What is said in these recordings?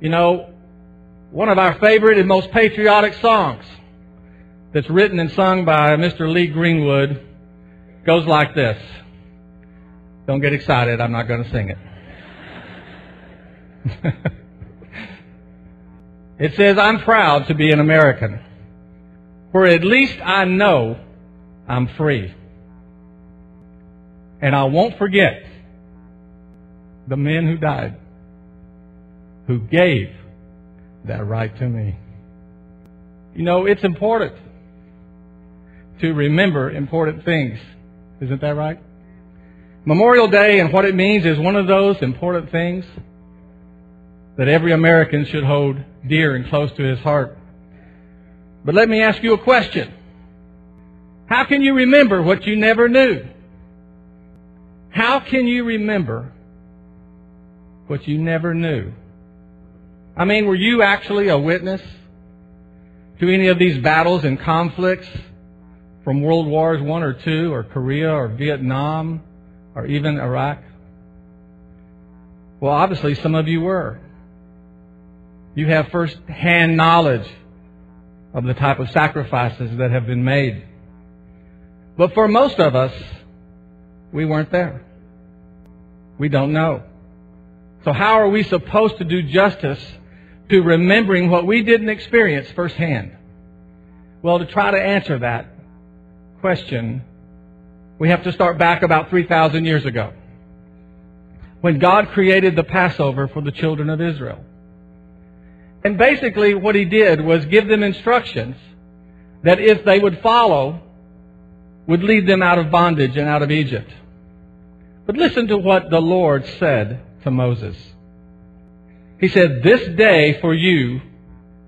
You know, one of our favorite and most patriotic songs that's written and sung by Mr. Lee Greenwood goes like this. Don't get excited, I'm not going to sing it. it says, I'm proud to be an American, for at least I know I'm free. And I won't forget the men who died who gave that right to me. You know, it's important to remember important things. Isn't that right? Memorial Day and what it means is one of those important things that every American should hold dear and close to his heart. But let me ask you a question. How can you remember what you never knew? How can you remember what you never knew? I mean, were you actually a witness to any of these battles and conflicts from World Wars One or Two, or Korea, or Vietnam, or even Iraq? Well, obviously, some of you were. You have first-hand knowledge of the type of sacrifices that have been made. But for most of us, we weren't there. We don't know. So how are we supposed to do justice to remembering what we didn't experience firsthand? Well, to try to answer that question, we have to start back about 3,000 years ago when God created the Passover for the children of Israel. And basically what he did was give them instructions that if they would follow, would lead them out of bondage and out of Egypt. But listen to what the Lord said to Moses. He said, This day for you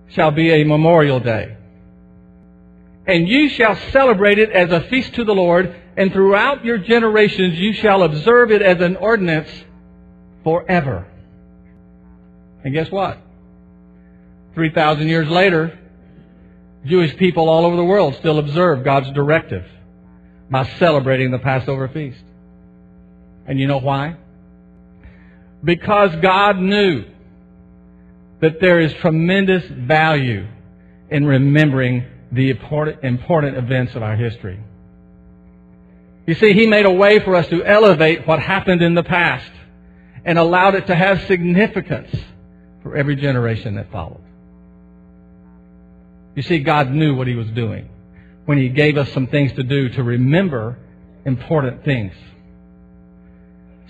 shall be a memorial day. And you shall celebrate it as a feast to the Lord, and throughout your generations you shall observe it as an ordinance forever. And guess what? 3,000 years later, Jewish people all over the world still observe God's directive by celebrating the Passover feast. And you know why? Because God knew that there is tremendous value in remembering the important, events of our history. You see, He made a way for us to elevate what happened in the past and allowed it to have significance for every generation that followed. You see, God knew what He was doing when He gave us some things to do to remember important things.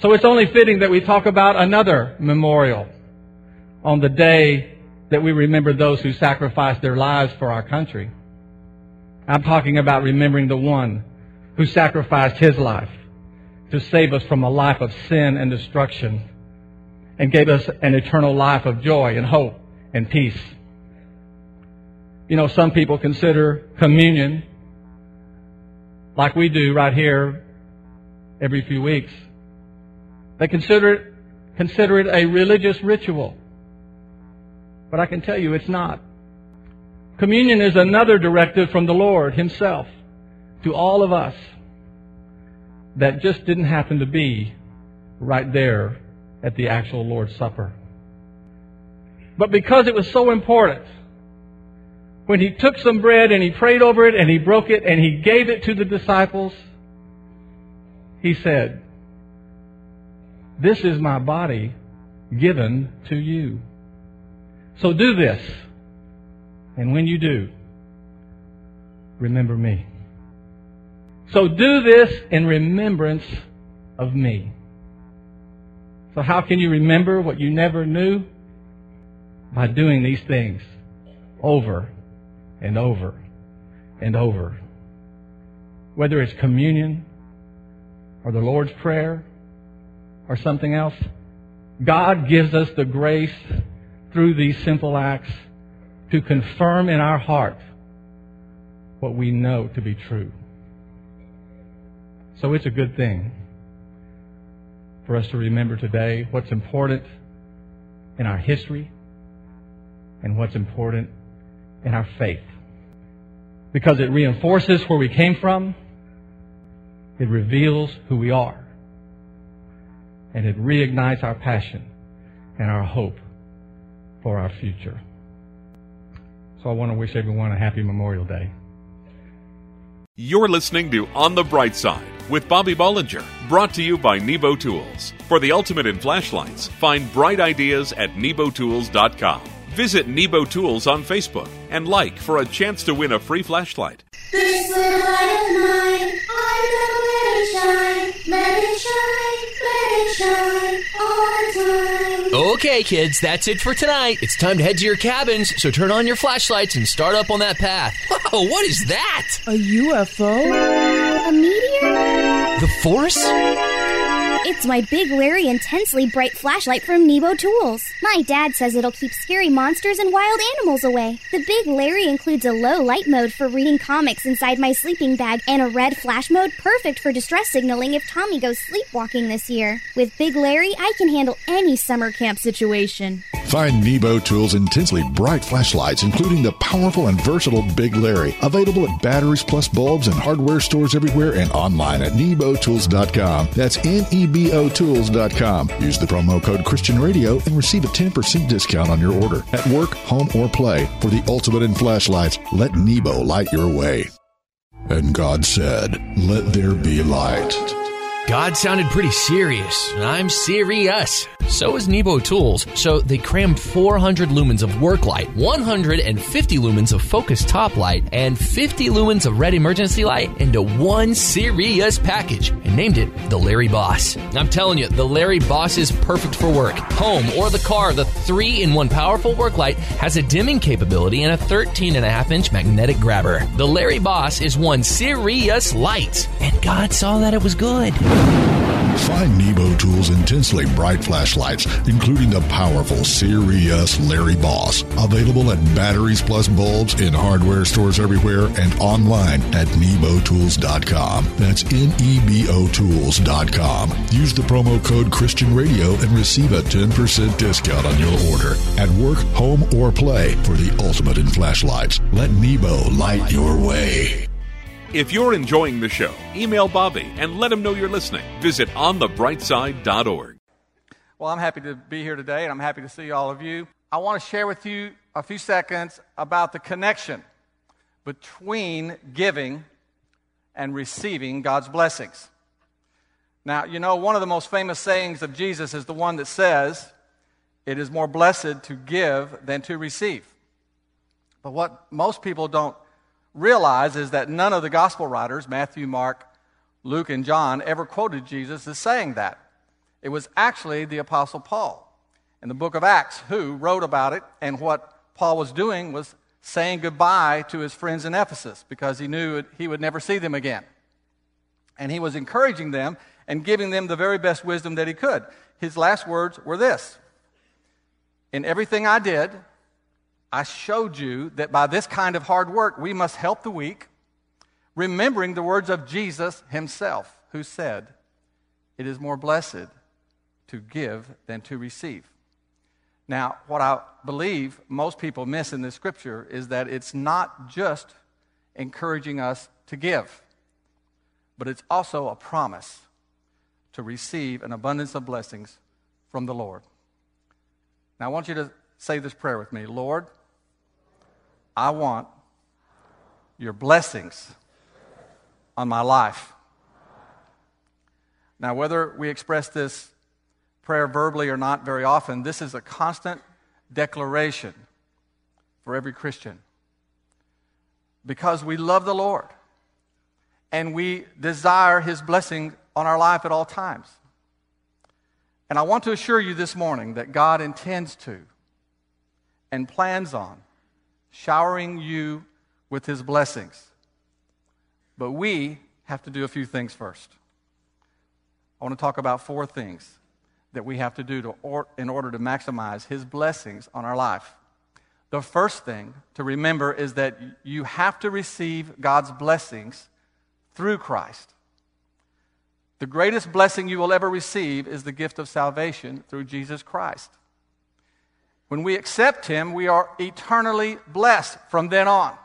So it's only fitting that we talk about another memorial on the day that we remember those who sacrificed their lives for our country. I'm talking about remembering the one who sacrificed his life to save us from a life of sin and destruction and gave us an eternal life of joy and hope and peace. You know, some people consider communion like we do right here every few weeks. They consider it, consider it a religious ritual. But I can tell you it's not. Communion is another directive from the Lord Himself to all of us that just didn't happen to be right there at the actual Lord's Supper. But because it was so important, when He took some bread and He prayed over it and He broke it and He gave it to the disciples, He said, This is my body given to you. So do this. And when you do, remember me. So do this in remembrance of me. So how can you remember what you never knew? By doing these things over and over and over. Whether it's communion or the Lord's Prayer or something else, God gives us the grace through these simple acts to confirm in our heart what we know to be true. So it's a good thing for us to remember today what's important in our history and what's important in our faith. Because it reinforces where we came from, it reveals who we are, and it reignites our passion and our hope for our future. So I want to wish everyone a happy Memorial Day. You're listening to On the Bright Side with Bobby Bollinger, brought to you by Nebo Tools. For the ultimate in flashlights, find bright ideas at nebotools.com. Visit Nebo Tools on Facebook and like for a chance to win a free flashlight. This little light of mine, I'm gonna let it shine, let it shine, let it shine all the time. Okay, kids, that's it for tonight. It's time to head to your cabins, so turn on your flashlights and start up on that path. Whoa, what is that? A UFO? A meteor? The Force? It's my big, Larry, intensely bright flashlight from Nebo Tools. My dad says it'll keep scary monsters and wild animals away. The big Larry includes a low light mode for reading comics inside my sleeping bag and a red flash mode perfect for distress signaling if Tommy goes sleepwalking this year. With Big Larry, I can handle any summer camp situation. Find Nebo Tools' intensely bright flashlights, including the powerful and versatile Big Larry, available at batteries plus bulbs and hardware stores everywhere and online at nebotools.com. That's N E B O Tools.com. Use the promo code Christian Radio and receive a 10% discount on your order. At work, home, or play, for the ultimate in flashlights, let Nebo light your way. And God said, Let there be light. God sounded pretty serious. I'm serious. So is Nebo Tools. So they crammed 400 lumens of work light, 150 lumens of focus top light, and 50 lumens of red emergency light into one serious package and named it the Larry Boss. I'm telling you, the Larry Boss is perfect for work, home, or the car. The three in one powerful work light has a dimming capability and a 13 and a half inch magnetic grabber. The Larry Boss is one serious light, and God saw that it was good. Find Nebo Tools' intensely bright flashlights, including the powerful serious Larry Boss, available at batteries plus bulbs in hardware stores everywhere and online at nebotools.com. That's N-E-B-O Tools.com. Use the promo code Christian Radio and receive a 10% discount on your order. At work, home, or play for the ultimate in flashlights. Let Nebo light your way. If you're enjoying the show, email Bobby and let him know you're listening. Visit onthebrightside.org. Well, I'm happy to be here today, and I'm happy to see all of you. I want to share with you a few seconds about the connection between giving and receiving God's blessings. Now, you know, one of the most famous sayings of Jesus is the one that says, It is more blessed to give than to receive. But what most people don't realize is that none of the gospel writers, Matthew, Mark, Luke, and John, ever quoted Jesus as saying that. It was actually the Apostle Paul in the book of Acts who wrote about it, and what Paul was doing was saying goodbye to his friends in Ephesus because he knew he would never see them again. And he was encouraging them and giving them the very best wisdom that he could. His last words were this In everything I did, I showed you that by this kind of hard work, we must help the weak, remembering the words of Jesus himself, who said, It is more blessed to give than to receive. Now, what I believe most people miss in this scripture is that it's not just encouraging us to give, but it's also a promise to receive an abundance of blessings from the Lord. Now, I want you to say this prayer with me Lord, I want your blessings on my life. Now, whether we express this prayer verbally or not very often, this is a constant declaration for every Christian. Because we love the Lord and we desire his blessing on our life at all times. And I want to assure you this morning that God intends to and plans on showering you with his blessings. But we have to do a few things first. I want to talk about four things that we have to do to or, in order to maximize His blessings on our life. The first thing to remember is that you have to receive God's blessings through Christ. The greatest blessing you will ever receive is the gift of salvation through Jesus Christ. When we accept Him, we are eternally blessed from then on.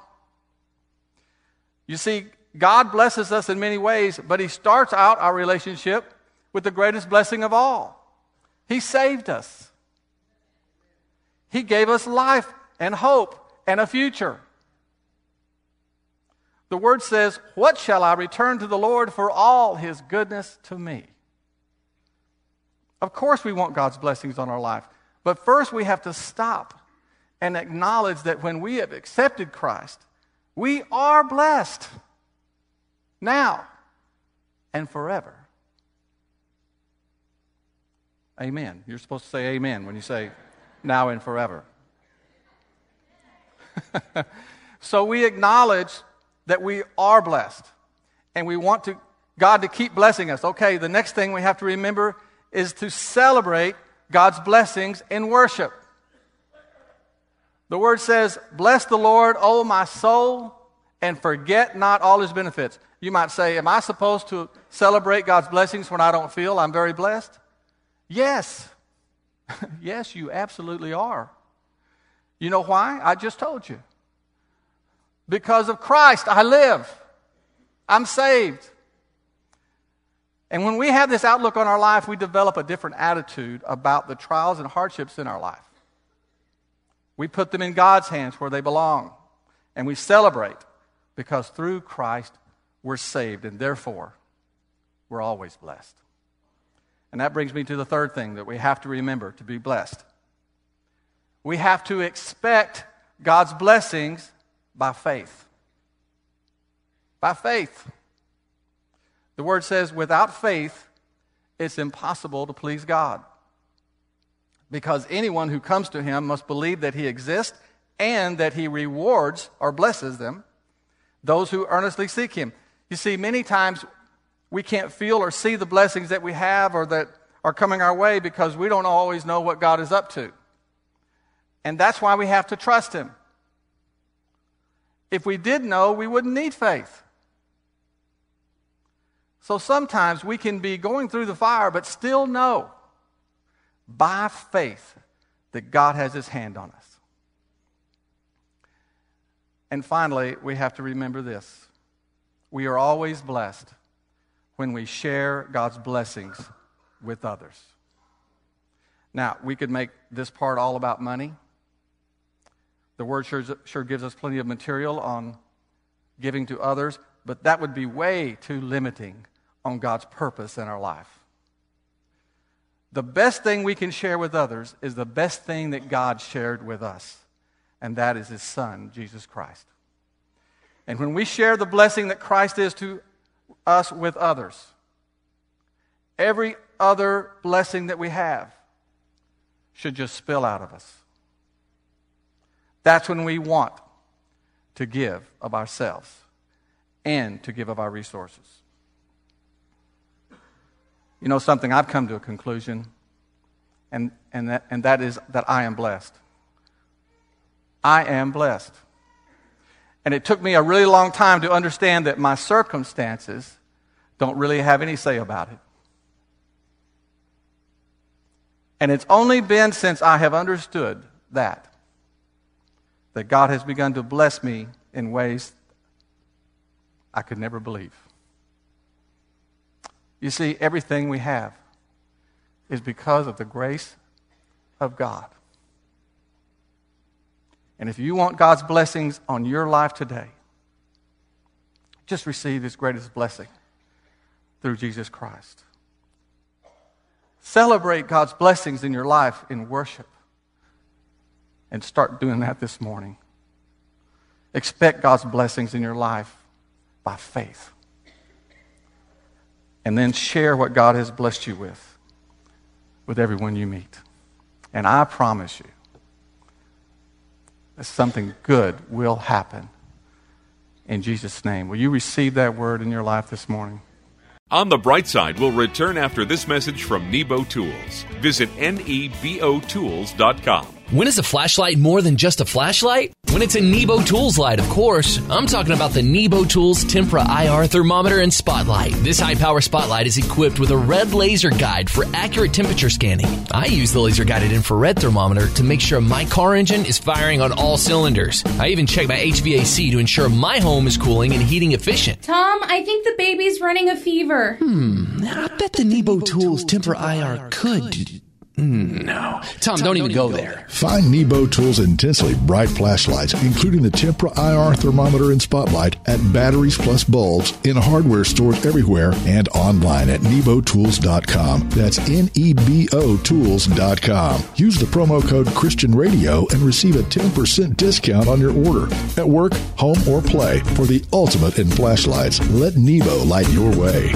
You see, God blesses us in many ways, but He starts out our relationship with the greatest blessing of all. He saved us, He gave us life and hope and a future. The word says, What shall I return to the Lord for all his goodness to me? Of course, we want God's blessings on our life. But first, we have to stop and acknowledge that when we have accepted Christ, we are blessed now and forever. Amen. You're supposed to say amen when you say now and forever. so we acknowledge that we are blessed and we want to, God to keep blessing us. Okay, the next thing we have to remember is to celebrate God's blessings in worship. The word says, Bless the Lord, O my soul, and forget not all his benefits. You might say, Am I supposed to celebrate God's blessings when I don't feel I'm very blessed? Yes. yes, you absolutely are. You know why? I just told you. Because of Christ, I live. I'm saved. And when we have this outlook on our life, we develop a different attitude about the trials and hardships in our life. We put them in God's hands where they belong. And we celebrate because through Christ we're saved, and therefore we're always blessed. And that brings me to the third thing that we have to remember to be blessed. We have to expect God's blessings by faith. By faith. The word says, without faith, it's impossible to please God. Because anyone who comes to him must believe that he exists and that he rewards or blesses them, those who earnestly seek him. You see, many times we can't feel or see the blessings that we have or that are coming our way because we don't always know what God is up to. And that's why we have to trust him. If we did know, we wouldn't need faith. So sometimes we can be going through the fire, but still know by faith that God has his hand on us. And finally, we have to remember this we are always blessed when we share God's blessings with others. Now, we could make this part all about money. The word sure, sure gives us plenty of material on giving to others, but that would be way too limiting on God's purpose in our life. The best thing we can share with others is the best thing that God shared with us, and that is His Son, Jesus Christ. And when we share the blessing that Christ is to us with others, every other blessing that we have should just spill out of us. That's when we want to give of ourselves and to give of our resources. You know something, I've come to a conclusion, and, and, that, and that is that I am blessed. I am blessed. And it took me a really long time to understand that my circumstances don't really have any say about it. And it's only been since I have understood that that God has begun to bless me in ways I could never believe. You see, everything we have is because of the grace of God. And if you want God's blessings on your life today, just receive His greatest blessing through Jesus Christ. Celebrate God's blessings in your life in worship and start doing that this morning. Expect God's blessings in your life by faith. And then share what God has blessed you with with everyone you meet. And I promise you that something good will happen in Jesus' name. Will you receive that word in your life this morning? On the Bright Side we'll return after this message from Nebo Tools. Visit nebotools.com. When is a flashlight more than just a flashlight? When it's a Nebo Tools light, of course. I'm talking about the Nebo Tools Tempra IR thermometer and spotlight. This high power spotlight is equipped with a red laser guide for accurate temperature scanning. I use the laser guided infrared thermometer to make sure my car engine is firing on all cylinders. I even check my HVAC to ensure my home is cooling and heating efficient. Tom, I think the baby's running a fever. Hmm, I bet the Nebo Tools Tempra IR could. No. Tom, don't even go there. Find Nebo Tools Intensely Bright Flashlights, including the Tempra IR thermometer and spotlight, at Batteries Plus Bulbs in hardware stores everywhere and online at nebotools.com. That's N E B O Tools.com. Use the promo code Christian Radio and receive a 10% discount on your order. At work, home, or play, for the ultimate in flashlights, let Nebo light your way.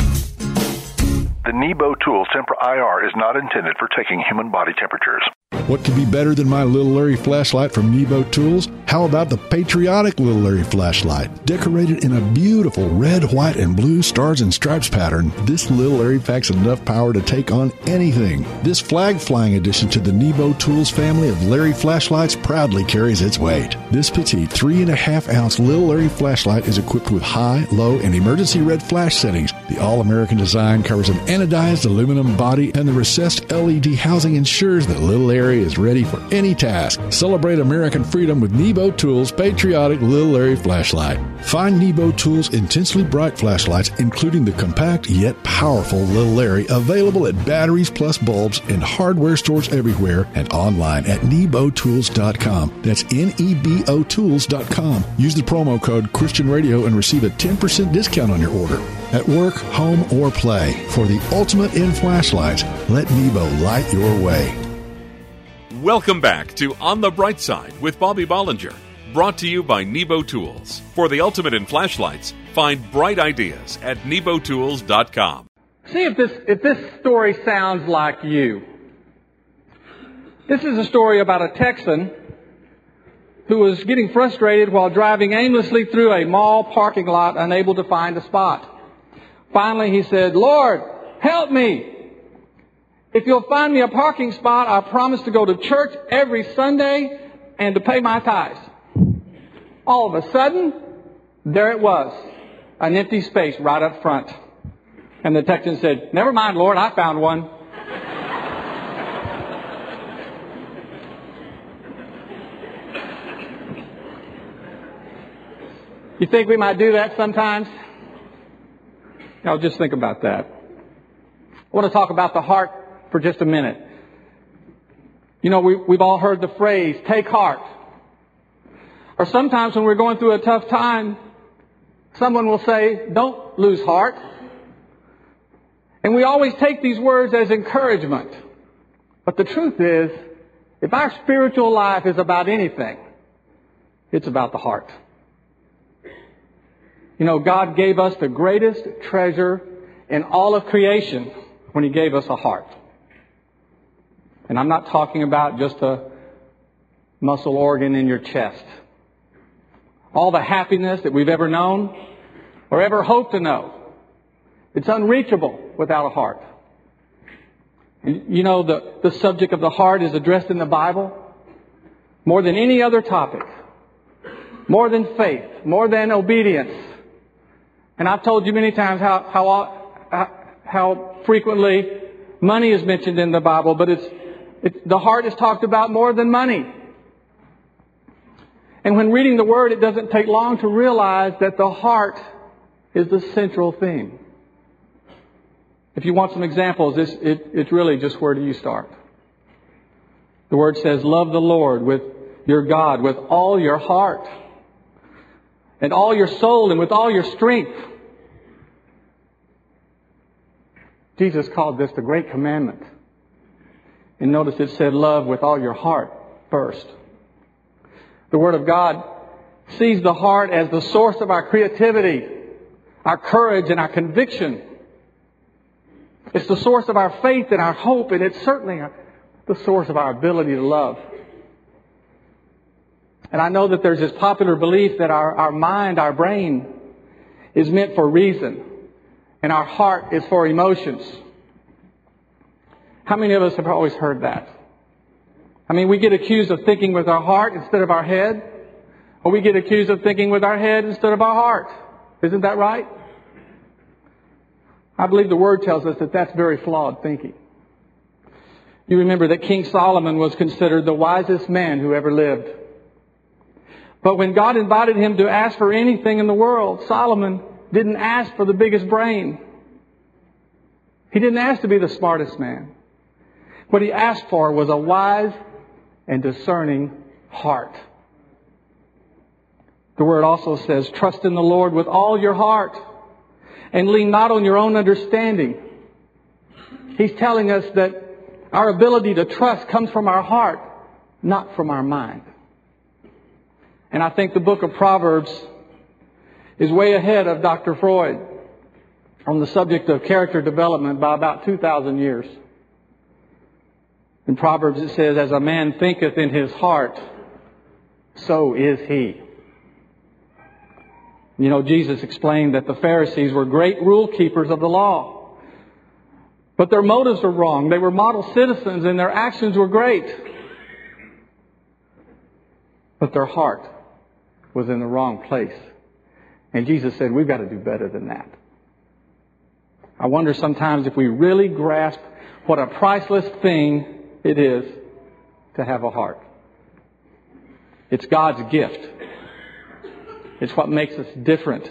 The Nebo Tools Tempra IR is not intended for taking human body temperatures. What could be better than my Little Larry flashlight from Nebo Tools? How about the patriotic Little Larry flashlight? Decorated in a beautiful red, white, and blue stars and stripes pattern, this Little Larry packs enough power to take on anything. This flag flying addition to the Nebo Tools family of Larry flashlights proudly carries its weight. This petite three and a half ounce Little Larry flashlight is equipped with high, low, and emergency red flash settings. The all American design covers an anodized aluminum body, and the recessed LED housing ensures that Little Larry is ready for any task. Celebrate American freedom with Nebo Tools patriotic Little Larry flashlight. Find Nebo Tools intensely bright flashlights, including the compact yet powerful Little Larry, available at Batteries Plus Bulbs in hardware stores everywhere and online at nebotools.com. That's N E B O Tools.com. Use the promo code Christian Radio and receive a 10% discount on your order. At work, home, or play, for the ultimate in flashlights, let Nebo light your way. Welcome back to On the Bright Side with Bobby Bollinger, brought to you by Nebo Tools. For the ultimate in flashlights, find bright ideas at nebotools.com. See if this, if this story sounds like you. This is a story about a Texan who was getting frustrated while driving aimlessly through a mall parking lot, unable to find a spot. Finally, he said, Lord, help me. If you'll find me a parking spot, I promise to go to church every Sunday and to pay my tithes. All of a sudden, there it was, an empty space right up front. And the Texan said, Never mind, Lord, I found one. You think we might do that sometimes? Now, just think about that. I want to talk about the heart for just a minute. You know, we, we've all heard the phrase, take heart. Or sometimes when we're going through a tough time, someone will say, don't lose heart. And we always take these words as encouragement. But the truth is, if our spiritual life is about anything, it's about the heart. You know, God gave us the greatest treasure in all of creation when He gave us a heart. And I'm not talking about just a muscle organ in your chest. All the happiness that we've ever known or ever hoped to know, it's unreachable without a heart. You know, the, the subject of the heart is addressed in the Bible more than any other topic, more than faith, more than obedience. And I've told you many times how, how, how frequently money is mentioned in the Bible, but it's, it's, the heart is talked about more than money. And when reading the Word, it doesn't take long to realize that the heart is the central theme. If you want some examples, it's, it, it's really just where do you start? The Word says, love the Lord with your God with all your heart and all your soul and with all your strength. Jesus called this the great commandment. And notice it said love with all your heart first. The Word of God sees the heart as the source of our creativity, our courage, and our conviction. It's the source of our faith and our hope, and it's certainly the source of our ability to love. And I know that there's this popular belief that our, our mind, our brain, is meant for reason. and our heart is for emotions. How many of us have always heard that? I mean, we get accused of thinking with our heart instead of our head, or we get accused of thinking with our head instead of our heart. Isn't that right? I believe the Word tells us that that's very flawed thinking. You remember that King Solomon was considered the wisest man who ever lived. But when God invited him to ask for anything in the world, Solomon didn't ask for the biggest brain. He didn't ask to be the smartest man. What he asked for was a wise and discerning heart. The word also says, trust in the Lord with all your heart and lean not on your own understanding. He's telling us that our ability to trust comes from our heart, not from our mind. And I think the book of Proverbs is way ahead of Dr. Freud on the subject of character development by about 2,000 years. In Proverbs it says, As a man thinketh in his heart, so is he. You know, Jesus explained that the Pharisees were great rule keepers of the law. But their motives were wrong. They were model citizens and their actions were great. But their heart was in the wrong place. And Jesus said, we've got to do better than that. I wonder sometimes if we really grasp what a priceless thing it is to have a heart. It's God's gift. It's what makes us different.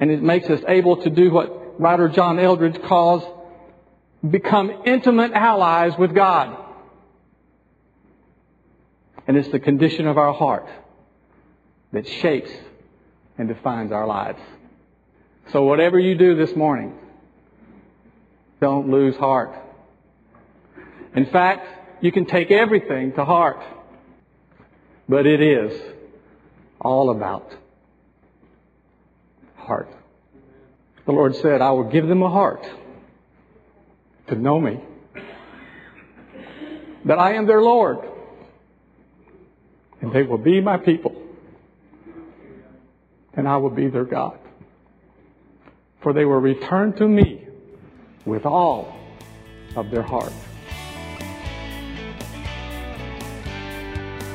And it makes us able to do what writer John Eldredge calls become intimate allies with God. And it's the condition of our heart that shapes and defines our lives. So whatever you do this morning, don't lose heart. In fact, you can take everything to heart. But it is all about heart. The Lord said, I will give them a heart to know me, that I am their Lord, and they will be my people, and I will be their God. For they will return to me with all of their heart.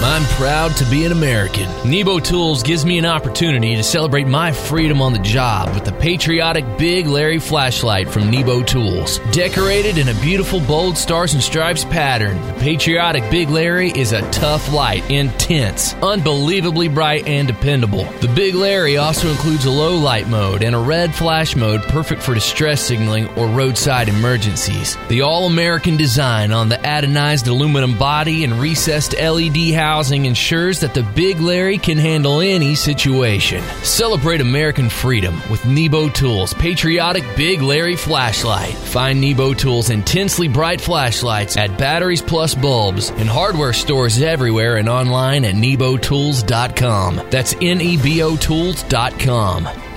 I'm proud to be an American. Nebo Tools gives me an opportunity to celebrate my freedom on the job with the patriotic Big Larry flashlight from Nebo Tools. Decorated in a beautiful bold stars and stripes pattern, the patriotic Big Larry is a tough light, intense, unbelievably bright, and dependable. The Big Larry also includes a low light mode and a red flash mode perfect for distress signaling or roadside emergencies. The all American design on the anodized aluminum body and recessed LED housing ensures that the Big Larry can handle any situation. Celebrate American freedom with Nebo Tools Patriotic Big Larry flashlight. Find Nebo Tools intensely bright flashlights at Batteries Plus Bulbs and hardware stores everywhere and online at nebotools.com. That's N E B O Tools.com.